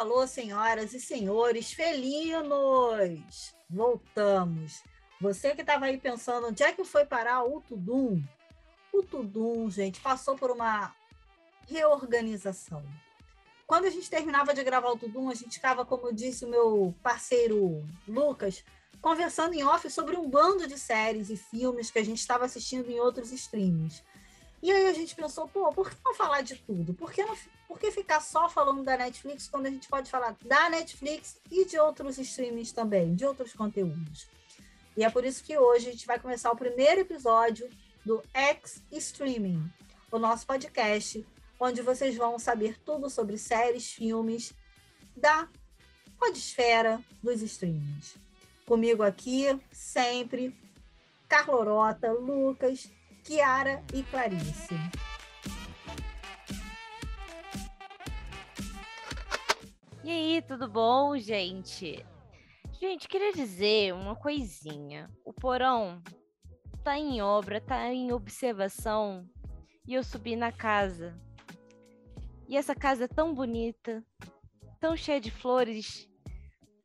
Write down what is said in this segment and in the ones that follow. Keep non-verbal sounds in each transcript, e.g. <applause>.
alô, senhoras e senhores felinos! Voltamos. Você que estava aí pensando onde é que foi parar o Tudum? O Tudum, gente, passou por uma reorganização. Quando a gente terminava de gravar o Tudum, a gente ficava, como disse o meu parceiro Lucas, conversando em off sobre um bando de séries e filmes que a gente estava assistindo em outros streams. E aí a gente pensou, pô, por que não falar de tudo? Por que, não, por que ficar só falando da Netflix quando a gente pode falar da Netflix e de outros streamings também, de outros conteúdos? E é por isso que hoje a gente vai começar o primeiro episódio do X Streaming, o nosso podcast, onde vocês vão saber tudo sobre séries, filmes da podesfera dos streamings. Comigo aqui, sempre, Carlorota, Lucas Kiara e Clarice. E aí, tudo bom, gente? Gente, queria dizer uma coisinha. O porão tá em obra, tá em observação. E eu subi na casa. E essa casa é tão bonita, tão cheia de flores,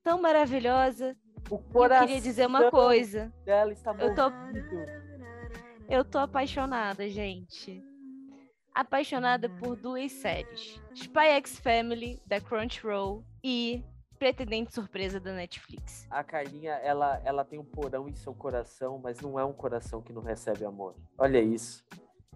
tão maravilhosa. O coração eu queria dizer uma coisa. Dela está eu tô eu tô apaixonada, gente. Apaixonada por duas séries: Spy X Family, da Crunchyroll, e Pretendente Surpresa da Netflix. A Carlinha, ela, ela tem um porão em seu coração, mas não é um coração que não recebe amor. Olha isso.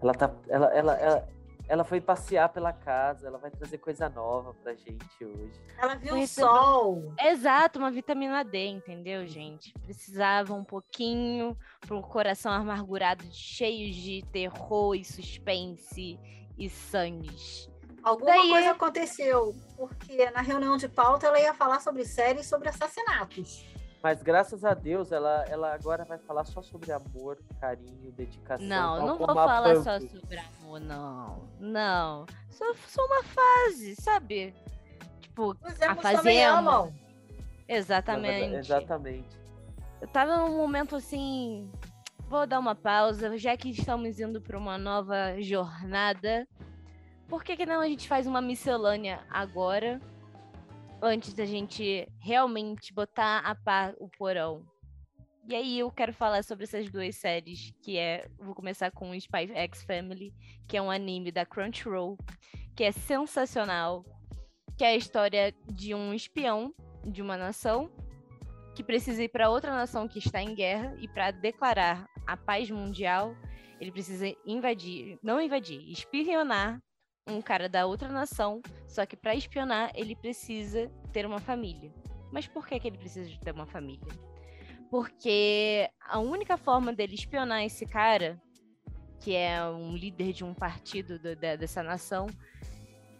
Ela tá. Ela, ela, ela, ela foi passear pela casa, ela vai trazer coisa nova pra gente hoje. Ela viu o sol. Exato, uma vitamina D, entendeu, gente? Precisava um pouquinho para um coração amargurado, cheio de terror e suspense e sangues. Alguma Daí... coisa aconteceu, porque na reunião de pauta ela ia falar sobre séries sobre assassinatos. Mas graças a Deus, ela, ela agora vai falar só sobre amor, carinho, dedicação. Não, não vou falar só sobre amor, não. Não. Só, só uma fase, sabe? Tipo, a fase emo. Exatamente. Exatamente. Eu tava num momento assim. Vou dar uma pausa, já que estamos indo para uma nova jornada. Por que, que não a gente faz uma miscelânea agora? Antes da gente realmente botar a par o porão. E aí eu quero falar sobre essas duas séries, que é, vou começar com Spy X Family, que é um anime da Crunchyroll, que é sensacional, que é a história de um espião de uma nação que precisa ir para outra nação que está em guerra e para declarar a paz mundial, ele precisa invadir, não invadir, espionar um cara da outra nação, só que para espionar ele precisa ter uma família. Mas por que, que ele precisa de ter uma família? Porque a única forma dele espionar esse cara, que é um líder de um partido do, dessa nação,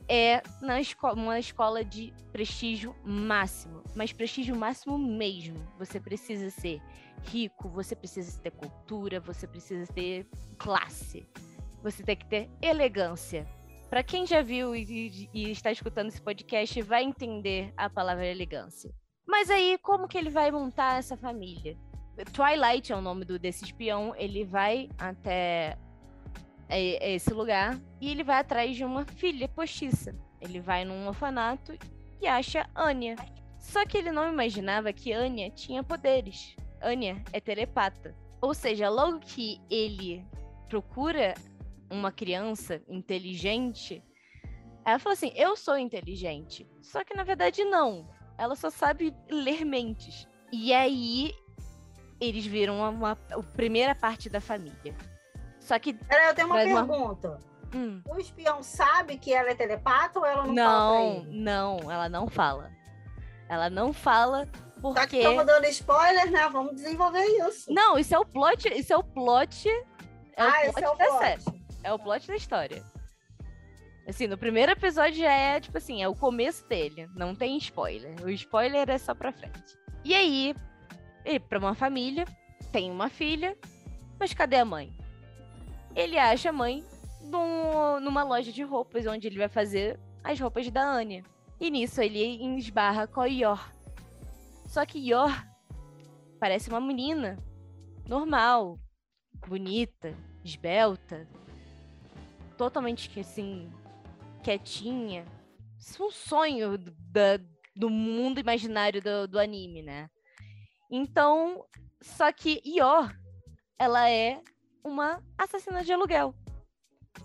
é na esco uma escola de prestígio máximo. Mas prestígio máximo mesmo. Você precisa ser rico, você precisa ter cultura, você precisa ter classe. Você tem que ter elegância. Para quem já viu e, e, está escutando esse podcast, vai entender a palavra elegância. Mas aí, como que ele vai montar essa família? Twilight é o nome do, desse espião. Ele vai até é, esse lugar e ele vai atrás de uma filha postiça. Ele vai num orfanato e acha Anya. Só que ele não imaginava que Anya tinha poderes. Anya é telepata. Ou seja, logo que ele procura uma criança inteligente, ela falou assim: Eu sou inteligente. Só que na verdade não. Ela só sabe ler mentes. E aí eles viram uma, uma a primeira parte da família. Só que. Peraí, eu tenho uma pergunta. Uma... Hum. O espião sabe que ela é telepata ou ela não, não fala? Não, não, ela não fala. Ela não fala porque. Tá que estamos dando spoiler, né? Vamos desenvolver isso. Não, isso é o plot. Isso é o plot. É ah, o plot esse é o plot. É o plot da história. Assim, no primeiro episódio já é, tipo assim, é o começo dele. Não tem spoiler. O spoiler é só pra frente. E aí, ele, pra uma família, tem uma filha, mas cadê a mãe? Ele acha a mãe num, numa loja de roupas, onde ele vai fazer as roupas da Anya. E nisso ele esbarra com a Yor. Só que Yor parece uma menina normal, bonita, esbelta, totalmente assim, quietinha. um sonho da, do mundo imaginário do, do anime, né? Então, só que Yor, ela é uma assassina de aluguel.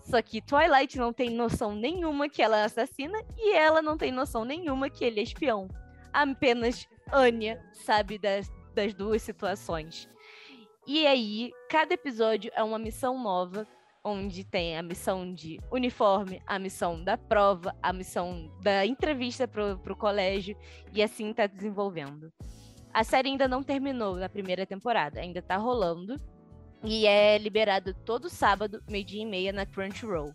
Só que Twilight não tem noção nenhuma que ela é assassina e ela não tem noção nenhuma que ele é espião. Apenas Anya sabe das, das duas situações. E aí, cada episódio é uma missão nova, onde tem a missão de uniforme, a missão da prova, a missão da entrevista pro, pro colégio, e assim tá desenvolvendo. A série ainda não terminou na primeira temporada, ainda tá rolando. E é liberado todo sábado, meio-dia e meia, na Crunchyroll.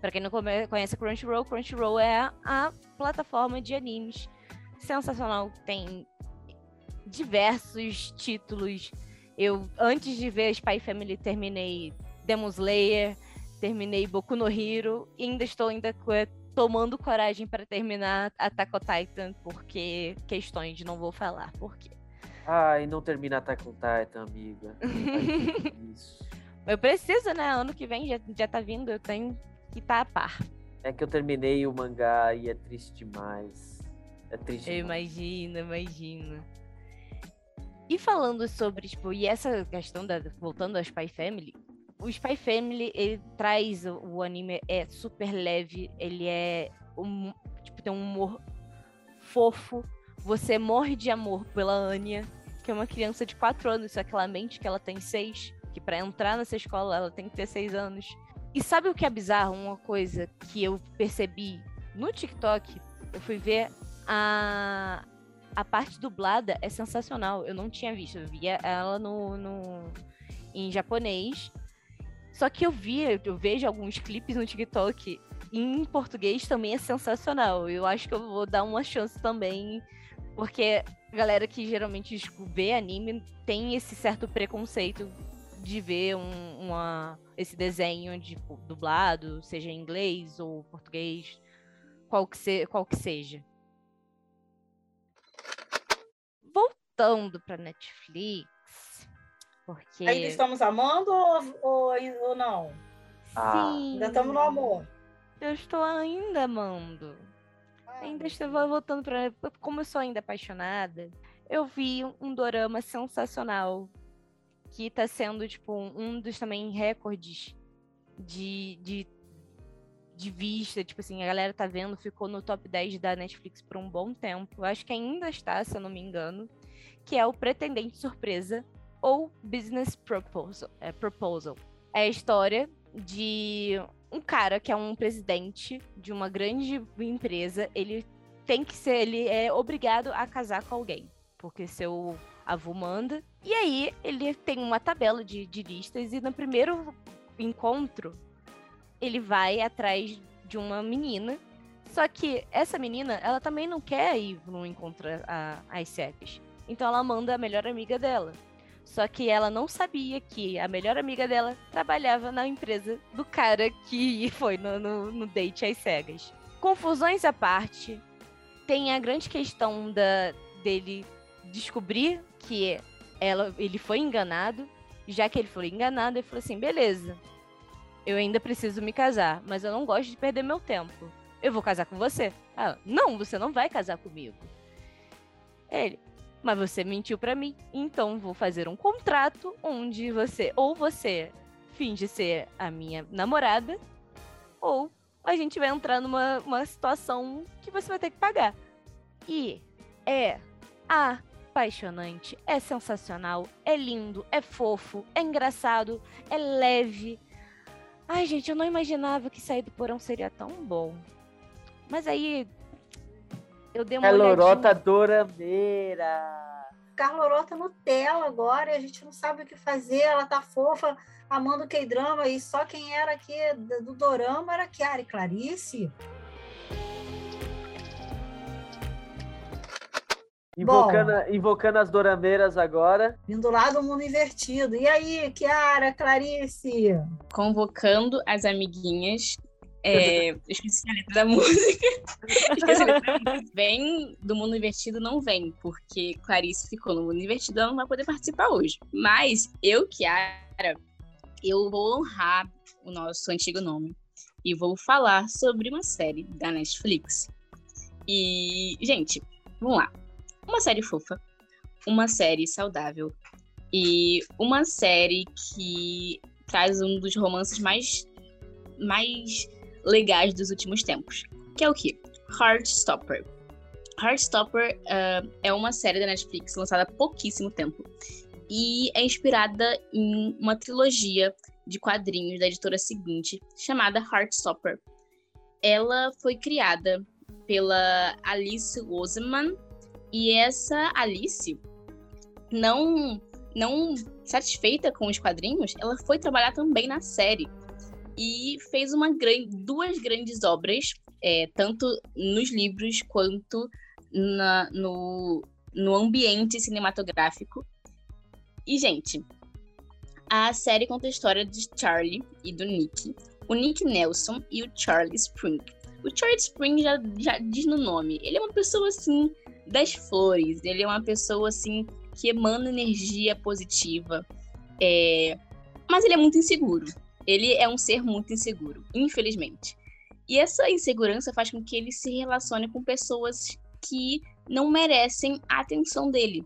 Para quem não conhece Crunchyroll, Crunchyroll é a plataforma de animes sensacional. Tem diversos títulos. Eu, antes de ver Spy Family, terminei Demon Slayer, terminei Boku no Hero e ainda estou ainda tomando coragem para terminar Attack on Titan, porque questões, não vou falar por quê. Ai, não termina Attack on Titan, amiga. <laughs> Isso. Eu preciso, né? Ano que vem já, já tá vindo, eu tenho que estar tá a par. É que eu terminei o mangá e é triste demais. É triste. Eu demais. imagino, imagino. E falando sobre, tipo, e essa questão da. Voltando ao Spy Family, o Spy Family, ele traz. O anime é super leve, ele é. Um, tipo, tem um humor fofo. Você morre de amor pela Anya que é uma criança de 4 anos, só que ela mente que ela tem 6, que para entrar nessa escola ela tem que ter 6 anos. E sabe o que é bizarro? Uma coisa que eu percebi no TikTok, eu fui ver a, a parte dublada é sensacional. Eu não tinha visto, eu via ela no, no em japonês. Só que eu vi, eu vejo alguns clipes no TikTok em português também é sensacional. Eu acho que eu vou dar uma chance também, porque galera que geralmente vê anime tem esse certo preconceito de ver um, uma, esse desenho tipo, dublado, seja em inglês ou português, qual que, se, qual que seja. Voltando para Netflix, porque... Ainda estamos amando ou, ou, ou não? Ah. Sim. Ainda estamos no amor. Eu estou ainda amando. Ainda estou voltando para. Como eu sou ainda apaixonada, eu vi um dorama sensacional que está sendo, tipo, um dos também recordes de, de, de vista. Tipo assim, a galera tá vendo, ficou no top 10 da Netflix por um bom tempo. Eu acho que ainda está, se eu não me engano. Que é o Pretendente Surpresa ou Business Proposal. É, proposal. é a história de um cara que é um presidente de uma grande empresa, ele tem que ser, ele é obrigado a casar com alguém, porque seu avô manda. E aí ele tem uma tabela de, de listas e no primeiro encontro ele vai atrás de uma menina. Só que essa menina, ela também não quer ir no encontro às cegas. Então ela manda a melhor amiga dela. Só que ela não sabia que a melhor amiga dela trabalhava na empresa do cara que foi no, no, no date às cegas. Confusões à parte, tem a grande questão da, dele descobrir que ela, ele foi enganado. Já que ele foi enganado, ele falou assim: beleza, eu ainda preciso me casar, mas eu não gosto de perder meu tempo. Eu vou casar com você? Ela, não, você não vai casar comigo. Ele, mas você mentiu para mim, então vou fazer um contrato onde você ou você finge ser a minha namorada ou a gente vai entrar numa uma situação que você vai ter que pagar. E é apaixonante, é sensacional, é lindo, é fofo, é engraçado, é leve. Ai, gente, eu não imaginava que sair do porão seria tão bom. Mas aí eu dei uma Calorota dorameira. Carlorota Nutella agora, e a gente não sabe o que fazer, ela tá fofa, amando o K-drama, e só quem era aqui do dorama era Kiara e Clarice. Invocando, Bom, invocando as dorameiras agora. Vindo lá do mundo invertido. E aí, Kiara, Clarice? Convocando as amiguinhas é, esqueci a letra da <laughs> música. esqueci a letra da música. Vem do mundo invertido, não vem, porque Clarice ficou no mundo invertido, ela não vai poder participar hoje. Mas eu, Kiara, eu vou honrar o nosso antigo nome e vou falar sobre uma série da Netflix E, gente, vamos lá. Uma série fofa, uma série saudável e uma série que traz um dos romances mais, mais legais dos últimos tempos, que é o quê? Heartstopper. Heartstopper uh, é uma série da Netflix lançada há pouquíssimo tempo e é inspirada em uma trilogia de quadrinhos da editora seguinte chamada Heartstopper. Ela foi criada pela Alice Oseman e essa Alice não não satisfeita com os quadrinhos, ela foi trabalhar também na série e fez uma grande, duas grandes obras, é, tanto nos livros quanto na, no, no ambiente cinematográfico. E, gente, a série conta a história de Charlie e do Nick, o Nick Nelson e o Charlie Spring. O Charlie Spring já, já diz no nome, ele é uma pessoa assim das flores, ele é uma pessoa assim que emana energia positiva, é... mas ele é muito inseguro. Ele é um ser muito inseguro, infelizmente. E essa insegurança faz com que ele se relacione com pessoas que não merecem a atenção dele.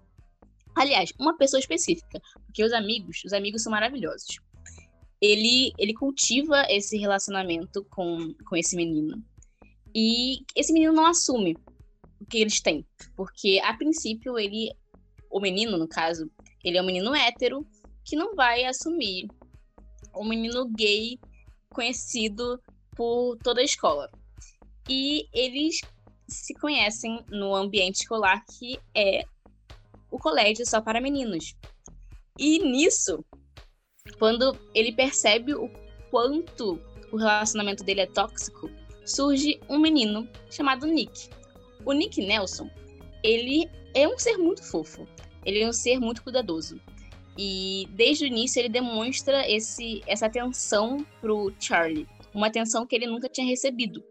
Aliás, uma pessoa específica, porque os amigos, os amigos são maravilhosos. Ele, ele cultiva esse relacionamento com, com esse menino. E esse menino não assume o que eles têm, porque a princípio ele, o menino no caso, ele é um menino hétero que não vai assumir um menino gay conhecido por toda a escola. E eles se conhecem no ambiente escolar que é o colégio só para meninos. E nisso, quando ele percebe o quanto o relacionamento dele é tóxico, surge um menino chamado Nick. O Nick Nelson, ele é um ser muito fofo. Ele é um ser muito cuidadoso. E desde o início ele demonstra esse, essa atenção pro Charlie, uma atenção que ele nunca tinha recebido.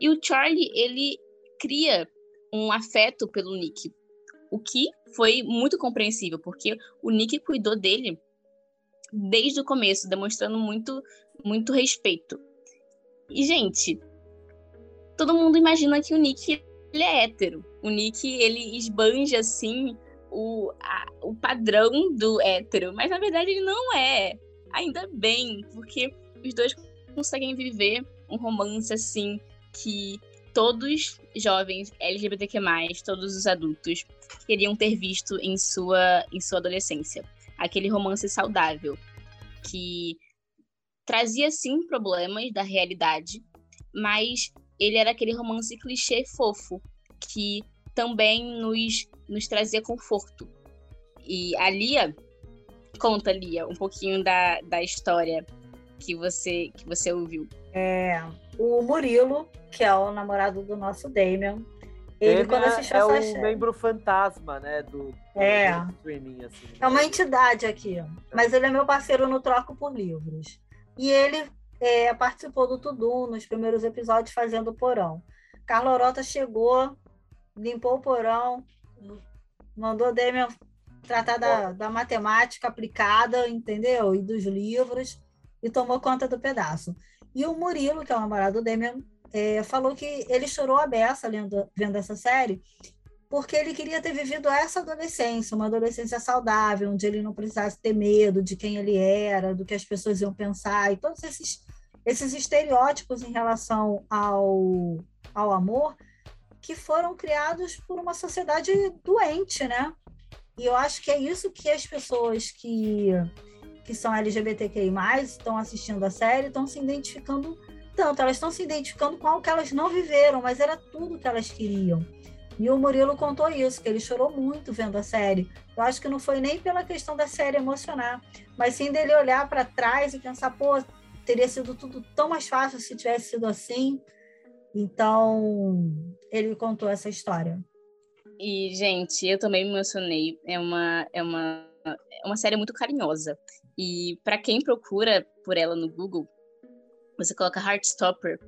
E o Charlie, ele cria um afeto pelo Nick, o que foi muito compreensível, porque o Nick cuidou dele desde o começo, demonstrando muito, muito respeito. E, gente, todo mundo imagina que o Nick ele é hétero. O Nick, ele esbanja, assim, o, a, o padrão do hétero. Mas, na verdade, ele não é. Ainda bem, porque os dois conseguem viver um romance, assim, que todos jovens LGBTQ+, todos os adultos, queriam ter visto em sua, em sua adolescência. Aquele romance saudável, que trazia, sim, problemas da realidade, mas ele era aquele romance clichê fofo, que também nos, nos trazia conforto. E a Lia, conta, Lia, um pouquinho da, da história que você, que você ouviu. É, o Murilo, que é o namorado do nosso Damian, ele, quando assistiu é essa o série... membro fantasma, né? Do, do É. do streaming, assim. É uma entidade aqui, mas ele é meu parceiro no Troco por Livros. E ele é, participou do Tudum nos primeiros episódios fazendo o porão. Carla Orota chegou, limpou o porão, mandou Demian tratar da, da matemática aplicada, entendeu? E dos livros, e tomou conta do pedaço. E o Murilo, que é o namorado do Demian, é, falou que ele chorou a beça lendo, vendo essa série, porque ele queria ter vivido essa adolescência, uma adolescência saudável, onde ele não precisasse ter medo de quem ele era, do que as pessoas iam pensar, e todos esses, esses estereótipos em relação ao, ao amor que foram criados por uma sociedade doente, né? E eu acho que é isso que as pessoas que, que são LGBTQI+, estão assistindo a série, estão se identificando tanto, elas estão se identificando com algo que elas não viveram, mas era tudo que elas queriam. E o Murilo contou isso, que ele chorou muito vendo a série. Eu acho que não foi nem pela questão da série emocionar, mas sim dele olhar para trás e pensar, pô, teria sido tudo tão mais fácil se tivesse sido assim. Então, ele contou essa história. E, gente, eu também me emocionei. É uma, é uma, é uma série muito carinhosa. E para quem procura por ela no Google, você coloca Heartstopper,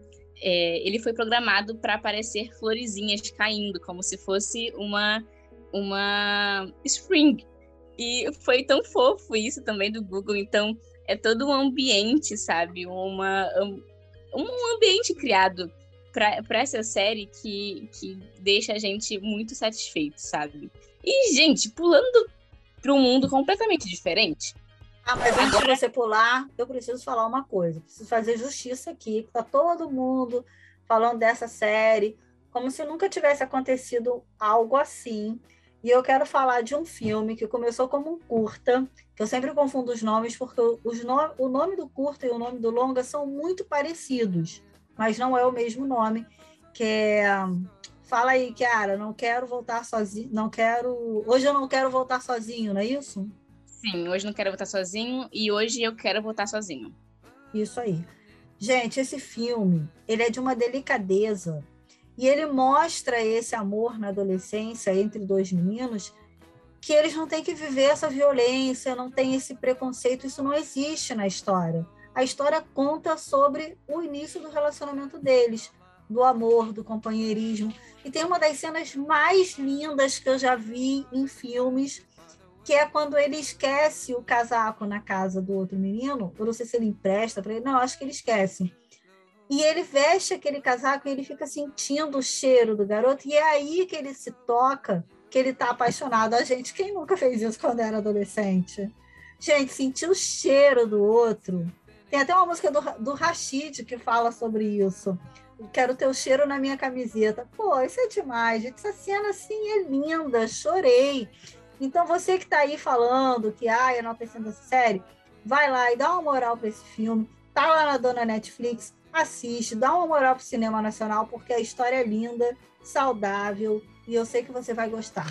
é, ele foi programado para aparecer florezinhas caindo, como se fosse uma, uma spring. E foi tão fofo isso também do Google. Então, é todo um ambiente, sabe? Uma, um, um ambiente criado pra essa série que, que deixa a gente muito satisfeito, sabe? E, gente, pulando para um mundo completamente diferente. Ah, mas antes Agora... de você pular, eu preciso falar uma coisa. Preciso fazer justiça aqui. Tá todo mundo falando dessa série, como se nunca tivesse acontecido algo assim. E eu quero falar de um filme que começou como um curta, que eu sempre confundo os nomes, porque os no... o nome do curta e o nome do longa são muito parecidos, mas não é o mesmo nome, que é Fala aí, Kiara, não quero voltar sozinho, não quero. Hoje eu não quero voltar sozinho, não é isso? Sim, hoje não quero voltar sozinho e hoje eu quero voltar sozinho. Isso aí. Gente, esse filme, ele é de uma delicadeza e ele mostra esse amor na adolescência entre dois meninos que eles não têm que viver essa violência, não tem esse preconceito, isso não existe na história. A história conta sobre o início do relacionamento deles, do amor, do companheirismo. E tem uma das cenas mais lindas que eu já vi em filmes, que é quando ele esquece o casaco na casa do outro menino. Eu não sei se ele empresta para ele, não, acho que ele esquece. E ele veste aquele casaco e ele fica sentindo o cheiro do garoto, e é aí que ele se toca, que ele está apaixonado. A gente, quem nunca fez isso quando era adolescente? Gente, sentir o cheiro do outro. Tem até uma música do, do Rashid que fala sobre isso quero ter o cheiro na minha camiseta. Pô, isso é demais, gente. Essa cena, assim, é linda. Chorei. Então, você que está aí falando que, ai, eu não enaltecendo essa série, vai lá e dá uma moral para esse filme. Tá lá na dona Netflix, assiste, dá uma moral pro cinema nacional, porque a história é linda, saudável, e eu sei que você vai gostar.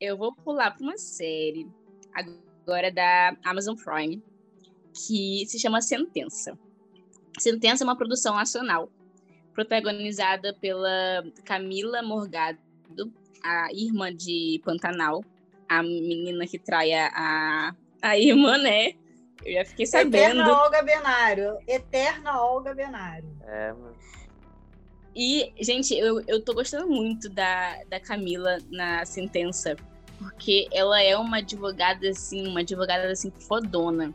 Eu vou pular para uma série, agora da Amazon Prime, que se chama Sentença. Sentença é uma produção nacional protagonizada pela Camila Morgado, a irmã de Pantanal, a menina que trai a, a irmã, né? Eu já fiquei sabendo. Eterna Olga Benário. Eterna Olga Benário. É, mano. E, gente, eu, eu tô gostando muito da, da Camila na sentença, porque ela é uma advogada, assim, uma advogada, assim, fodona.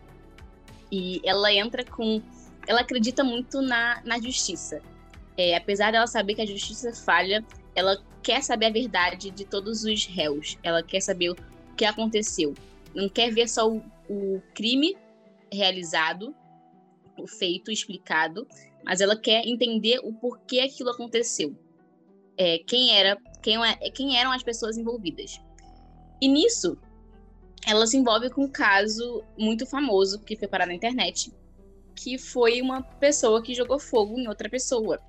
E ela entra com... Ela acredita muito na, na justiça. É, apesar dela saber que a justiça falha, ela quer saber a verdade de todos os réus. Ela quer saber o que aconteceu. Não quer ver só o, o crime realizado, o feito explicado, mas ela quer entender o porquê aquilo aconteceu. É, quem era, quem, é, quem eram as pessoas envolvidas. E nisso, ela se envolve com um caso muito famoso que foi parar na internet, que foi uma pessoa que jogou fogo em outra pessoa.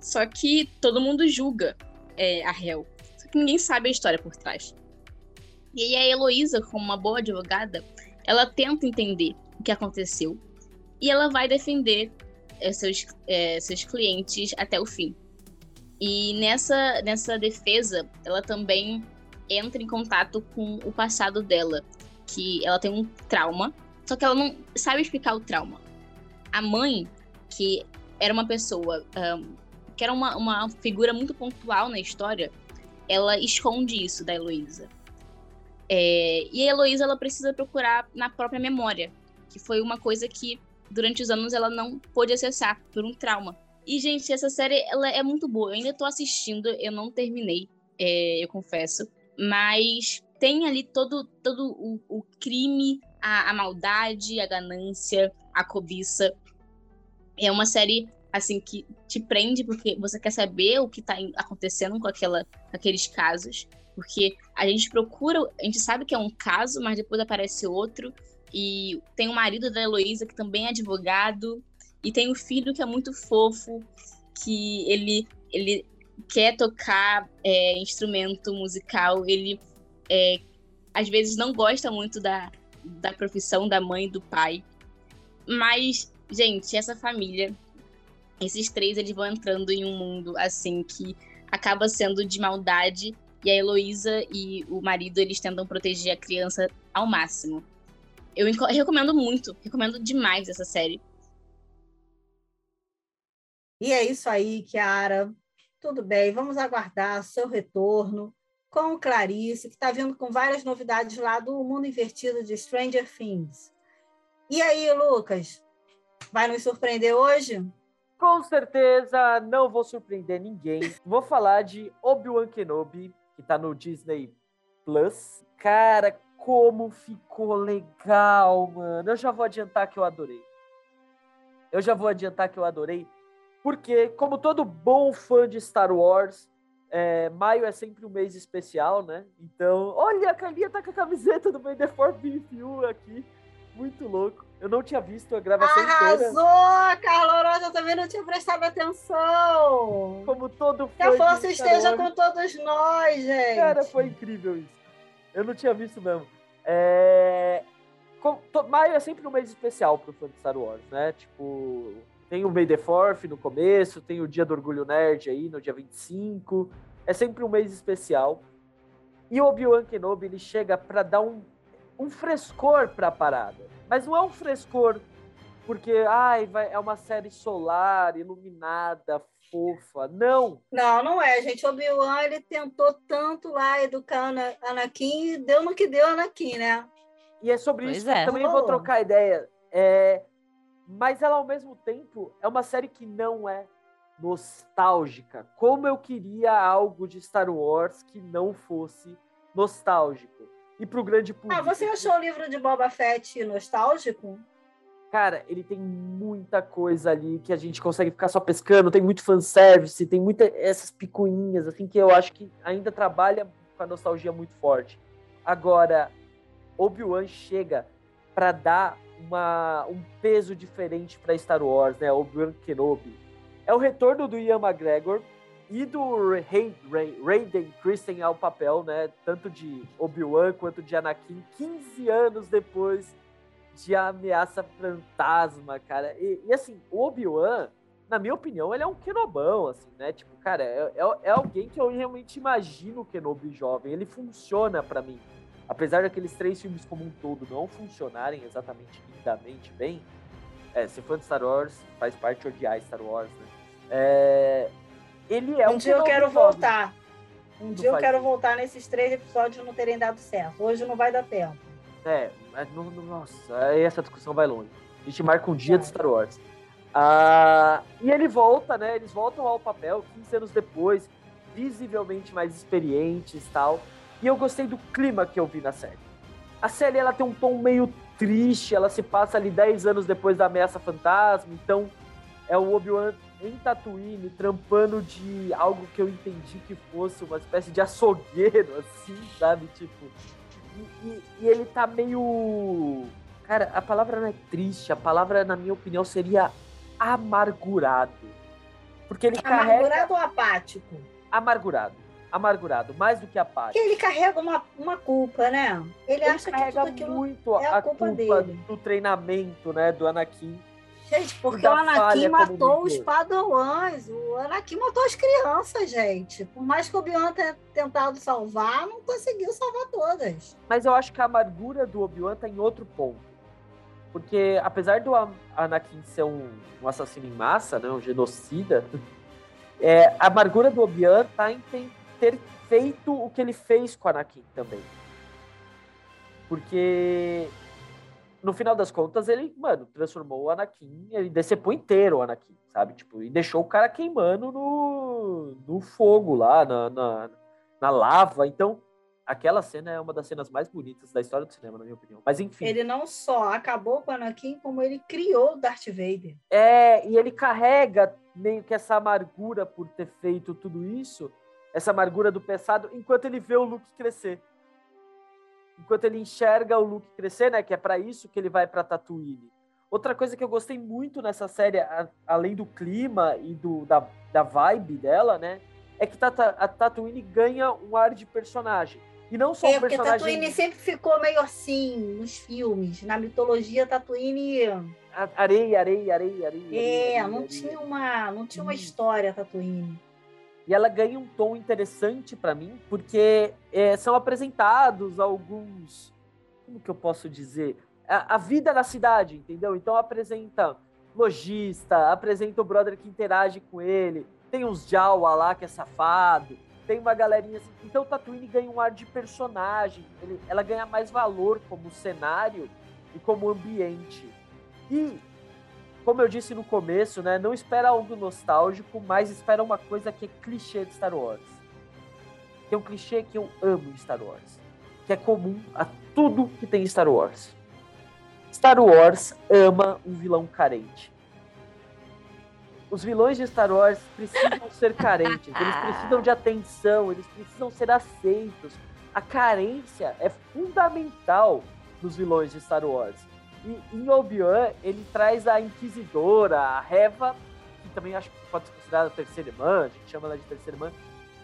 Só que todo mundo julga é, a réu. Só que ninguém sabe a história por trás. E aí a Heloísa, como uma boa advogada, ela tenta entender o que aconteceu e ela vai defender é, seus, é, seus clientes até o fim. E nessa, nessa defesa, ela também entra em contato com o passado dela, que ela tem um trauma, só que ela não sabe explicar o trauma. A mãe, que era uma pessoa um, que era uma, uma figura muito pontual na história, ela esconde isso da Heloísa. É, e a Heloísa ela precisa procurar na própria memória, que foi uma coisa que durante os anos ela não pôde acessar por um trauma. E, gente, essa série ela é muito boa. Eu ainda tô assistindo, eu não terminei, é, eu confesso. Mas tem ali todo, todo o, o crime, a, a maldade, a ganância, a cobiça. É uma série assim, que te prende porque você quer saber o que está acontecendo com, aquela, com aqueles casos. Porque a gente procura, a gente sabe que é um caso, mas depois aparece outro. E tem o marido da Heloísa, que também é advogado. E tem o filho, que é muito fofo, que ele, ele quer tocar é, instrumento musical. Ele, é, às vezes, não gosta muito da, da profissão da mãe e do pai. Mas, gente, essa família esses três eles vão entrando em um mundo assim que acaba sendo de maldade e a Heloísa e o marido eles tentam proteger a criança ao máximo. Eu recomendo muito, recomendo demais essa série. E é isso aí, Kiara. Tudo bem, vamos aguardar seu retorno com Clarice, que está vindo com várias novidades lá do Mundo Invertido de Stranger Things. E aí, Lucas, vai nos surpreender hoje? Com certeza não vou surpreender ninguém. Vou falar de Obi-Wan Kenobi, que tá no Disney Plus. Cara, como ficou legal, mano. Eu já vou adiantar que eu adorei. Eu já vou adiantar que eu adorei. Porque, como todo bom fã de Star Wars, é, maio é sempre um mês especial, né? Então, olha, a Carlinha tá com a camiseta do May the Fourth Be aqui. Muito louco. Eu não tinha visto a gravação Arrasou, inteira. Carla Orosa, eu também não tinha prestado atenção. Como todo fã Que a força esteja com todos nós, gente. Cara, foi incrível isso. Eu não tinha visto mesmo. É... Maio é sempre um mês especial pro fã de Star Wars, né? Tipo, tem o May the Fourth no começo, tem o Dia do Orgulho Nerd aí no dia 25. É sempre um mês especial. E o Obi-Wan Kenobi, ele chega pra dar um, um frescor pra parada. Mas não é um frescor porque, ai, vai, é uma série solar, iluminada, fofa. Não! Não, não é, gente. O Obi-Wan, ele tentou tanto lá educar Ana- Anakin e deu no que deu Anakin, né? E é sobre Pois isso é. que eu também vou trocar ideia. É, mas ela, ao mesmo tempo, é uma série que não é nostálgica. Como eu queria algo de Star Wars que não fosse nostálgico. E pro grande público. Ah, você achou o livro de Boba Fett nostálgico? Cara, ele tem muita coisa ali que a gente consegue ficar só pescando, tem muito fanservice, tem muitas essas picuinhas, assim, que eu acho que ainda trabalha com a nostalgia muito forte. Agora, Obi-Wan chega para dar uma, um peso diferente para Star Wars, né? Obi-Wan Kenobi. É o retorno do Ian McGregor e do Hay- Ray- Hayden Christensen ao papel, né? Tanto de Obi-Wan quanto de Anakin, 15 anos depois de Ameaça Fantasma, cara. E, e, assim, o Obi-Wan, na minha opinião, ele é um Kenobão, assim, né? Tipo, cara, é, é, é alguém que eu realmente imagino o Kenobi jovem. Ele funciona pra mim. Apesar daqueles três filmes como um todo não funcionarem exatamente lindamente bem, é, ser fã de Star Wars faz parte de odiar Star Wars, né? É, ele é um um dia eu quero voltar. Um dia eu quero voltar nesses três episódios não terem dado certo. Hoje não vai dar tempo. É, mas não- não- nossa, aí essa discussão vai longe. A gente marca um dia de Vai. Star Wars. Ah, e ele volta, né? Eles voltam ao papel 15 anos depois, visivelmente mais experientes e tal. E eu gostei do clima que eu vi na série. A série ela tem um tom meio triste, ela se passa ali 10 anos depois da ameaça fantasma, então é o Obi-Wan em Tatooine, trampando de algo que eu entendi que fosse uma espécie de açougueiro, <laughs> assim, sabe? Tipo. E, e- e ele tá meio. Cara, a palavra não é triste, a palavra, na minha opinião, seria amargurado. Porque ele carrega. Amargurado ou apático? Amargurado. Amargurado, mais do que apático. Porque ele carrega uma, uma culpa, né? Ele, Ele acha que carrega tudo aquilo. muito é a a culpa culpa, dele. do treinamento, né, do Anakin. Gente, porque o Anakin matou os padawans. O Anakin matou as crianças, gente. Por mais que o Obi-Wan tenha tentado salvar, não conseguiu salvar todas. Mas eu acho que a amargura do Obi-Wan tá em outro ponto. Porque apesar do Anakin ser um, um assassino em massa, né, um genocida, <laughs> é, a amargura do Obi-Wan tá em ter feito o que ele fez com Anakin também. Porque no final das contas ele, mano, transformou o Anakin, ele decepou inteiro o Anakin, sabe? Tipo, e deixou o cara queimando no, no fogo lá, na, na, na lava. Então, aquela cena é uma das cenas mais bonitas da história do cinema, na minha opinião. Mas enfim. Ele não só acabou com o Anakin, como ele criou o Darth Vader. É, e ele carrega meio que essa amargura por ter feito tudo isso, essa amargura do passado, enquanto ele vê o Luke crescer. Enquanto ele enxerga o Luke crescer, né, que é pra isso que ele vai pra Tatooine. Outra coisa que eu gostei muito nessa série, a- além do clima e do, da, da vibe dela, né, é que Tata- a Tatooine ganha um ar de personagem. E não só É, um porque personagem... Tatooine sempre ficou meio assim nos filmes. Na mitologia, Tatooine Areia, areia, areia, areia. é, areia, não areia. tinha uma, não tinha uma Isso. história Tatooine. E ela ganha um tom interessante pra mim, porque é, são apresentados alguns. Como que eu posso dizer? A, a vida na cidade, entendeu? Então apresenta lojista, apresenta o brother que interage com ele, tem uns Jawa lá que é safado, tem uma galerinha assim. Então Tatooine ganha um ar de personagem, ele- ela ganha mais valor como cenário e como ambiente. E como eu disse no começo, né, não espera algo nostálgico, mas espera uma coisa que é clichê de Star Wars. Que é um clichê que eu amo em Star Wars, que é comum a tudo que tem em Star Wars. Star Wars ama um vilão carente. Os vilões de Star Wars precisam ser carentes, <laughs> eles precisam de atenção, eles precisam ser aceitos. A carência é fundamental nos vilões de Star Wars. E em Obi-Wan, ele traz a Inquisidora, a Reva, que também acho que pode ser considerada a terceira irmã, a gente chama ela de terceira irmã,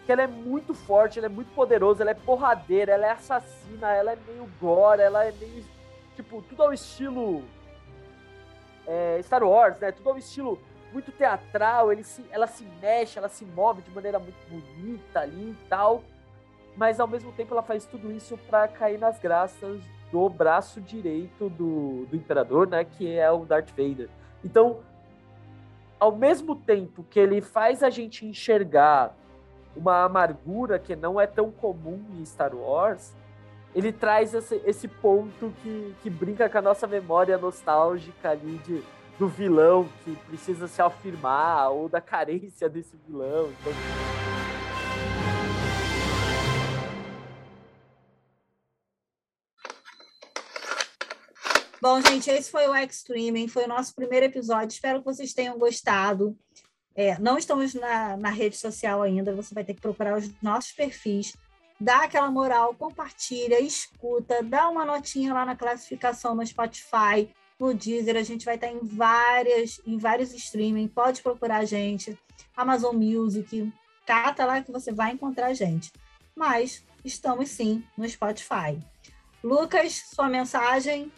que ela é muito forte, ela é muito poderosa, ela é porradeira, ela é assassina, ela é meio gore, ela é meio. Tipo, tudo ao estilo. É, Star Wars, né? Tudo ao estilo muito teatral, ele se, ela se mexe, ela se move de maneira muito bonita ali e tal. Mas ao mesmo tempo ela faz tudo isso para cair nas graças do braço direito do, do imperador, né, que é o Darth Vader. Então, ao mesmo tempo que ele faz a gente enxergar uma amargura que não é tão comum em Star Wars, ele traz esse, esse ponto que, que brinca com a nossa memória nostálgica ali de, do vilão que precisa se afirmar ou da carência desse vilão. Então... Bom, gente, esse foi o Extreme, foi o nosso primeiro episódio. Espero que vocês tenham gostado. É, não estamos na, na rede social ainda, você vai ter que procurar os nossos perfis, dá aquela moral, compartilha, escuta, dá uma notinha lá na classificação no Spotify, no Deezer, a gente vai estar em várias, em vários streaming, pode procurar a gente, Amazon Music, cata lá que você vai encontrar a gente. Mas estamos sim no Spotify. Lucas, sua mensagem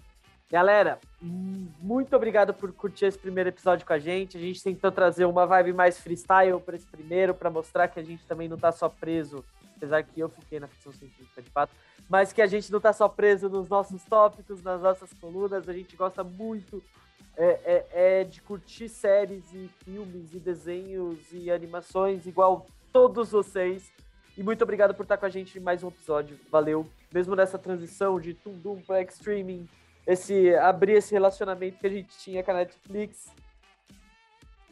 Galera, muito obrigado por curtir esse primeiro episódio com a gente. A gente tentou trazer uma vibe mais freestyle para esse primeiro, para mostrar que a gente também não está só preso, apesar que eu fiquei na ficção científica de fato, mas que a gente não está só preso nos nossos tópicos, nas nossas colunas. A gente gosta muito é, é, é de curtir séries e filmes e desenhos e animações igual todos vocês. E muito obrigado por estar com a gente em mais um episódio. Valeu. Mesmo nessa transição de Tundum para Extreming esse abrir esse relacionamento que a gente tinha com a Netflix.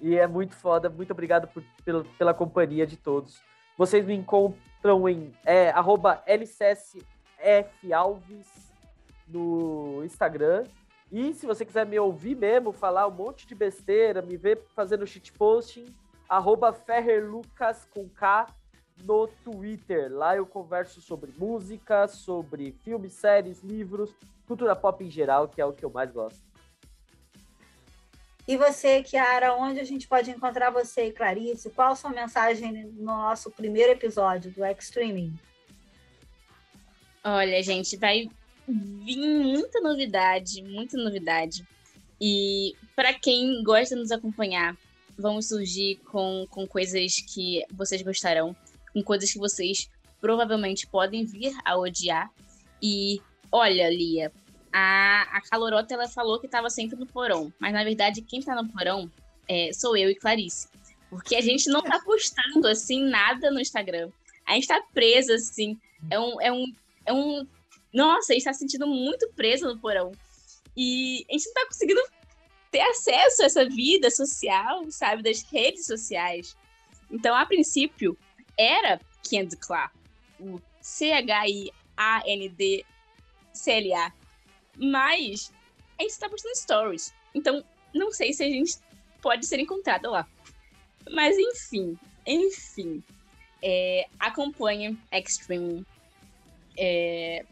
E é muito foda. Muito obrigado por, pela, pela companhia de todos. Vocês me encontram em é, LCSFalves no Instagram. E se você quiser me ouvir mesmo, falar um monte de besteira, me ver fazendo shitposting, arroba Ferrerlucas com K no Twitter. Lá eu converso sobre música, sobre filmes, séries, livros, cultura pop em geral, que é o que eu mais gosto. E você, Kiara, onde a gente pode encontrar você e Clarice? Qual a sua mensagem no nosso primeiro episódio do Extreming? Olha, gente, vai vir muita novidade, muita novidade. E para quem gosta de nos acompanhar, vamos surgir com, com coisas que vocês gostarão, com coisas que vocês provavelmente podem vir a odiar. E olha, Lia, a, a Calorota ela falou que estava sempre no porão, mas na verdade quem está no porão é, sou eu e Clarice. Porque a gente não tá <laughs> postando assim nada no Instagram. A gente tá presa, assim. É um. É um, é um nossa, a gente tá se sentindo muito preso no porão. E a gente não tá conseguindo ter acesso a essa vida social, sabe, das redes sociais. Então, a princípio, era Candy Clá, o C-H-I-A-N-D-C-L-A. Mas a gente está postando stories. Então, não sei se a gente pode ser encontrada lá. Mas enfim, enfim. É, acompanhe Extreme. É,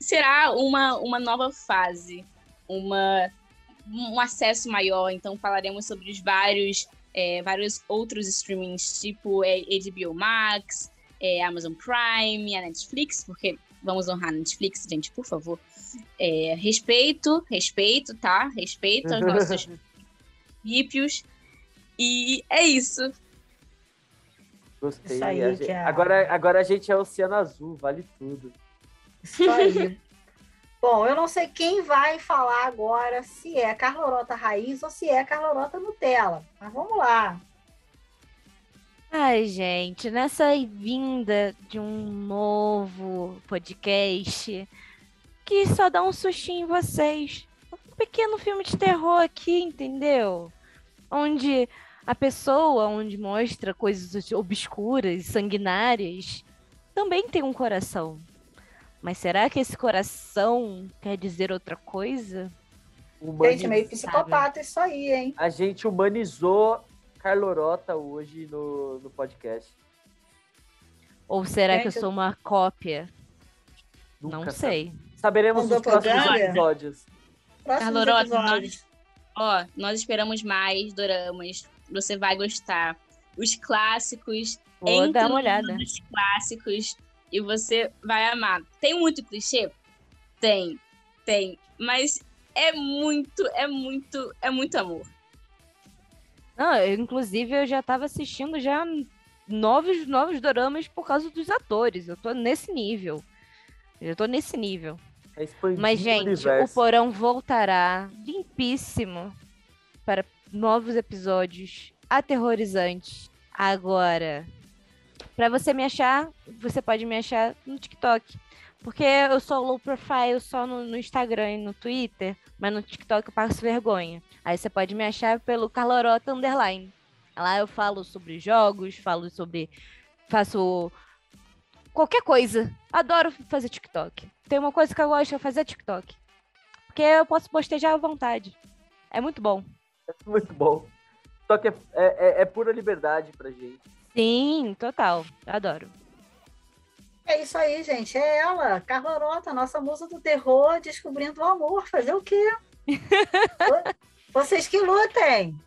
será uma, uma nova fase, uma, um acesso maior. Então falaremos sobre os vários, é, vários outros streamings, tipo é, HBO Max, é, Amazon Prime, a Netflix, porque vamos honrar a Netflix, gente, por favor. É, respeito, respeito, tá? Respeito aos nossos <laughs> princípios. E é isso. Gostei. Isso aí, a gente, é... agora, agora a gente é Oceano Azul, vale tudo. Isso aí. Bom, eu não sei quem vai falar agora se é Carlorota Raiz ou se é Carlorota Nutella. Mas vamos lá. Ai, gente, nessa vinda de um novo podcast que só dá um sustinho em vocês. pequeno filme de terror aqui, entendeu? Onde a pessoa, onde mostra coisas obscuras, sanguinárias, também tem um coração. Mas será que esse coração quer dizer outra coisa? Gente, meio psicopata isso aí, hein? A gente humanizou Carlorota hoje no, no podcast. Ou será gente, que eu sou uma cópia? Nunca Não sei. Saberemos nos próximos episódios. Carlorota, nós, ó, nós esperamos mais doramas. Você vai gostar. Os clássicos. Vou dar uma olhada. Os clássicos e você vai amar. Tem muito clichê? Tem, tem. Mas é muito, é muito, é muito amor. Não, eu, inclusive eu já tava assistindo já novos, novos doramas por causa dos atores. Eu tô nesse nível. Eu tô nesse nível. É Mas, gente, o, o Porão voltará limpíssimo para novos episódios aterrorizantes. Agora, para você me achar, você pode me achar no TikTok. Porque eu sou low profile só no, no, Instagram e no Twitter, mas no TikTok eu passo vergonha. Aí você pode me achar pelo Carlorota Underline. Lá eu falo sobre jogos, falo sobre. faço qualquer coisa. Adoro fazer TikTok. Tem uma coisa que eu gosto, é fazer TikTok. Porque eu posso postejar à vontade. É muito bom. É muito bom. TikTok é, é, é pura liberdade pra gente. Sim, total. Adoro. É isso aí, gente. É ela, Carlorota, nossa musa do terror, descobrindo o amor. Fazer o quê? <laughs> Vocês que lutem.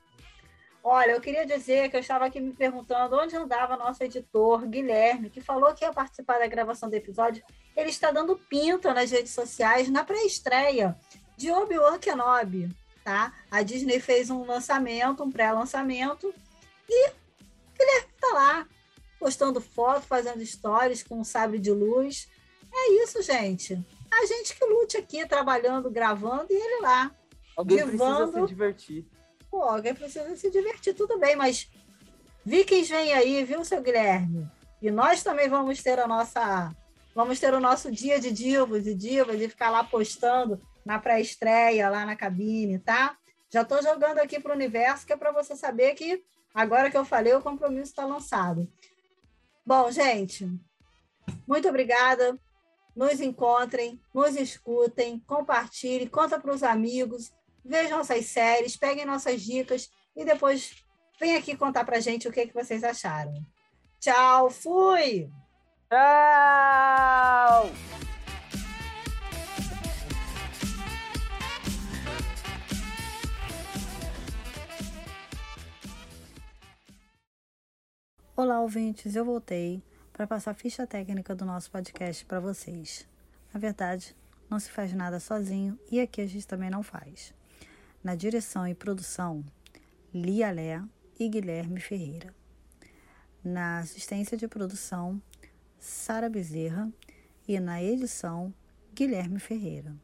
Olha, eu queria dizer que eu estava aqui me perguntando onde andava nosso editor, Guilherme, que falou que ia participar da gravação do episódio. Ele está dando pinta nas redes sociais na pré-estreia de Obi-Wan Kenobi, tá? A Disney fez um lançamento, um pré-lançamento, e Guilherme tá lá, postando foto, fazendo stories com um sabre de luz. É isso, gente. A gente que lute aqui, trabalhando, gravando, e ele lá. Alguém divando. precisa se divertir. Pô, alguém precisa se divertir, tudo bem, mas Vikings vem aí, viu, seu Guilherme? E nós também vamos ter a nossa. Vamos ter o nosso dia de divos e divas e ficar lá postando na pré-estreia, lá na cabine, tá? Já estou jogando aqui para o universo, que é para você saber que Agora que eu falei, o compromisso está lançado. Bom, gente, muito obrigada. Nos encontrem, nos escutem, compartilhem, conta para os amigos, vejam nossas séries, peguem nossas dicas e depois vem aqui contar para gente o que, que vocês acharam. Tchau, fui! Tchau! Olá, ouvintes, eu voltei para passar a ficha técnica do nosso podcast para vocês. Na verdade, não se faz nada sozinho e aqui a gente também não faz. Na direção e produção, Lia Lé e Guilherme Ferreira. Na assistência de produção, Sara Bezerra e na edição, Guilherme Ferreira.